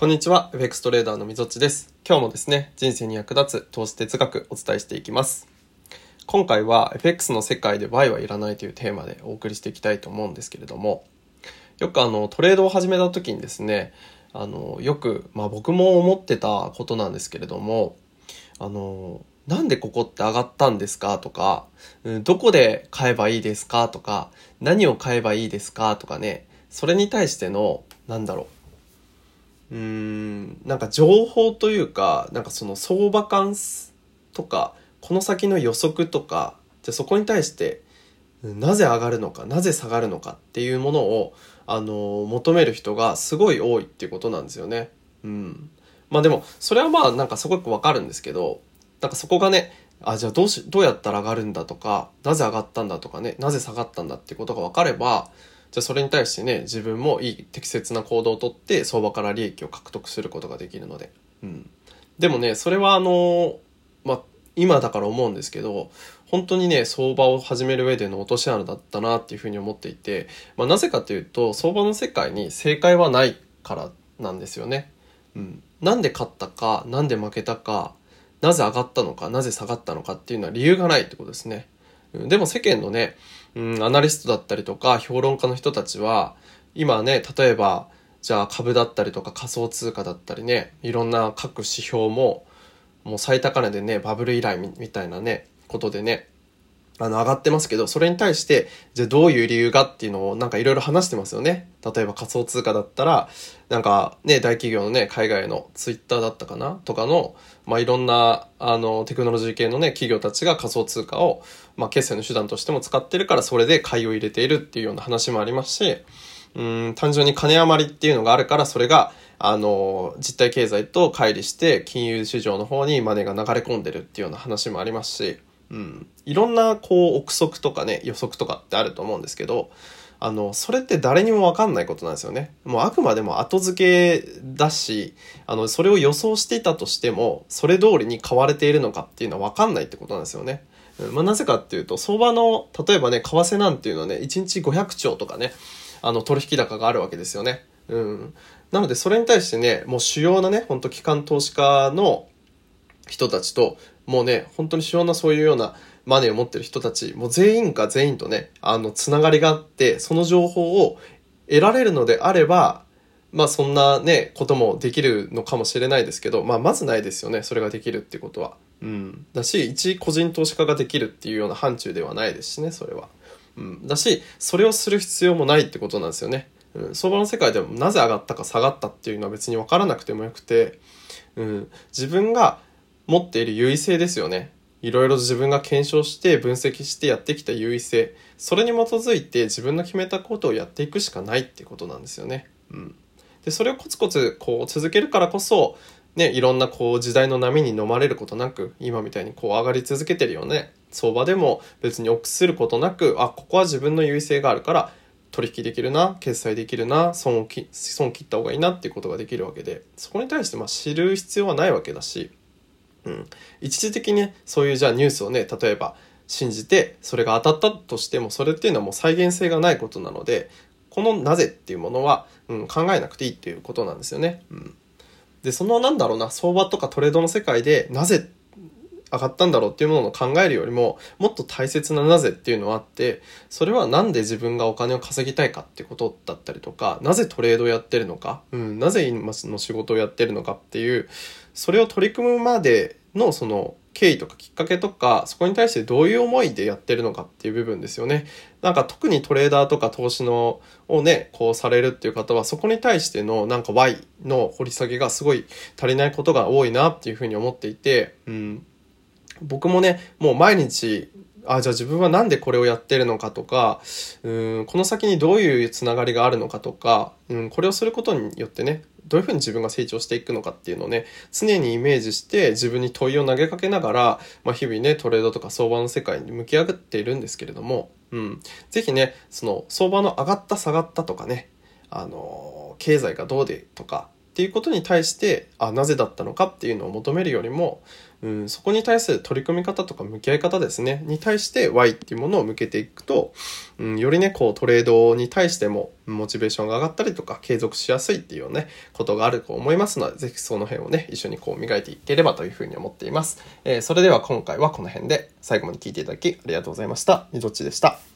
こんにちは、FX トレーダーのみぞっちです。今日もですね、人生に役立つ投資哲学お伝えしていきます。今回は FX の世界で Y はいらないというテーマでお送りしていきたいと思うんですけれども、よくあのトレードを始めた時にですね、あの、よく、まあ僕も思ってたことなんですけれども、あの、なんでここって上がったんですかとか、どこで買えばいいですかとか、何を買えばいいですかとかね、それに対しての、なんだろう、うーん、なんか情報というか、なんかその相場感とか、この先の予測とか、じゃそこに対して、なぜ上がるのか、なぜ下がるのかっていうものを、あの、求める人がすごい多いっていうことなんですよね。うん。まあでも、それはまあなんかすごくわかるんですけど、なんかそこがね、あ、じゃあどうし、どうやったら上がるんだとか、なぜ上がったんだとかね、なぜ下がったんだっていうことが分かれば、じゃあそれに対してね、自分もいい適切な行動をとって相場から利益を獲得することができるので。うん。でもね、それはあの、まあ、今だから思うんですけど、本当にね、相場を始める上での落とし穴だったなっていうふうに思っていて、まあ、なぜかというと、相場の世界に正解はないからなんですよね。うん。なんで勝ったか、なんで負けたか、なぜ上がったのか、なぜ下がったのかっていうのは理由がないってことですね。でも世間のね、うん、アナリストだったりとか評論家の人たちは、今ね、例えば、じゃあ株だったりとか仮想通貨だったりね、いろんな各指標も、もう最高値でね、バブル以来みたいなね、ことでね、あの、上がってますけど、それに対して、じゃあどういう理由がっていうのをなんかいろいろ話してますよね。例えば仮想通貨だったら、なんかね、大企業のね、海外のツイッターだったかな？とかの、まあ、いろんな、あの、テクノロジー系のね、企業たちが仮想通貨を、まあ、決済の手段としても使ってるから、それで買いを入れているっていうような話もありますし、うん、単純に金余りっていうのがあるから、それが、あの、実体経済と乖離して、金融市場の方にマネが流れ込んでるっていうような話もありますし、うん。いろんな、こう、憶測とかね、予測とかってあると思うんですけど、あの、それって誰にもわかんないことなんですよね。もうあくまでも後付けだし、あの、それを予想していたとしても、それ通りに買われているのかっていうのはわかんないってことなんですよね。まあ、なぜかっていうと、相場の、例えばね、為替なんていうのはね、1日500兆とかね、あの、取引高があるわけですよね。うん。なので、それに対してね、もう主要なね、ほんと機関投資家の人たちと、もうね、本当に主要なそういうようなマネーを持ってる人たち、もう全員が全員とね、あの、つながりがあって、その情報を得られるのであれば、まあそんなね、こともできるのかもしれないですけど、まあまずないですよね、それができるっていうことは。うん。だし、一個人投資家ができるっていうような範疇ではないですしね、それは。うん。だし、それをする必要もないってことなんですよね。うん。相場の世界でもなぜ上がったか下がったっていうのは別にわからなくてもよくて、うん。自分が持っている優位性ですよね。いろいろ自分が検証して分析してやってきた優位性。それに基づいて自分の決めたことをやっていくしかないってことなんですよね。うん。で、それをコツコツこう続けるからこそ、ね、いろんなこう時代の波に飲まれることなく、今みたいにこう上がり続けてるよね。相場でも別に臆することなく、あ、ここは自分の優位性があるから、取引できるな、決済できるな、損を、損切った方がいいなっていうことができるわけで、そこに対してまあ知る必要はないわけだし、うん、一時的にねそういうじゃあニュースをね例えば信じてそれが当たったとしてもそれっていうのはもう再現性がないことなのでこのなぜっていうものは、うん、考えなくていいっていうことなんですよね。うん、でそのなんだろうな相場とかトレードの世界でなぜ上がったんだろうっていうものを考えるよりももっと大切ななぜっていうのはあってそれはなんで自分がお金を稼ぎたいかってことだったりとかなぜトレードをやってるのか、うん、なぜ今の仕事をやってるのかっていうそれを取り組むまでのその経緯とかきっかけとか、そこに対してどういう思いでやってるのかっていう部分ですよね。なんか特にトレーダーとか投資のをね、こうされるっていう方は、そこに対してのなんか Y の掘り下げがすごい足りないことが多いなっていうふうに思っていて、うん。僕もね、もう毎日あ、じゃあ自分はなんでこれをやってるのかとか、うん、この先にどういうつながりがあるのかとか、うん、これをすることによってね、どういうふうに自分が成長していくのかっていうのをね、常にイメージして自分に問いを投げかけながら、まあ、日々ね、トレードとか相場の世界に向き合っているんですけれども、うん、ぜひね、その相場の上がった下がったとかね、あの、経済がどうでとか、っていうことに対してあなぜだったのかっていうのを求めるよりも、うん、そこに対する取り組み方とか向き合い方ですね。に対して Y っていうものを向けていくと、うん、よりねこうトレードに対してもモチベーションが上がったりとか継続しやすいっていうねことがあると思いますのでぜひその辺をね一緒にこう磨いていければというふうに思っています、えー、それでは今回はこの辺で最後まで聞いていただきありがとうございました。みどっちでした。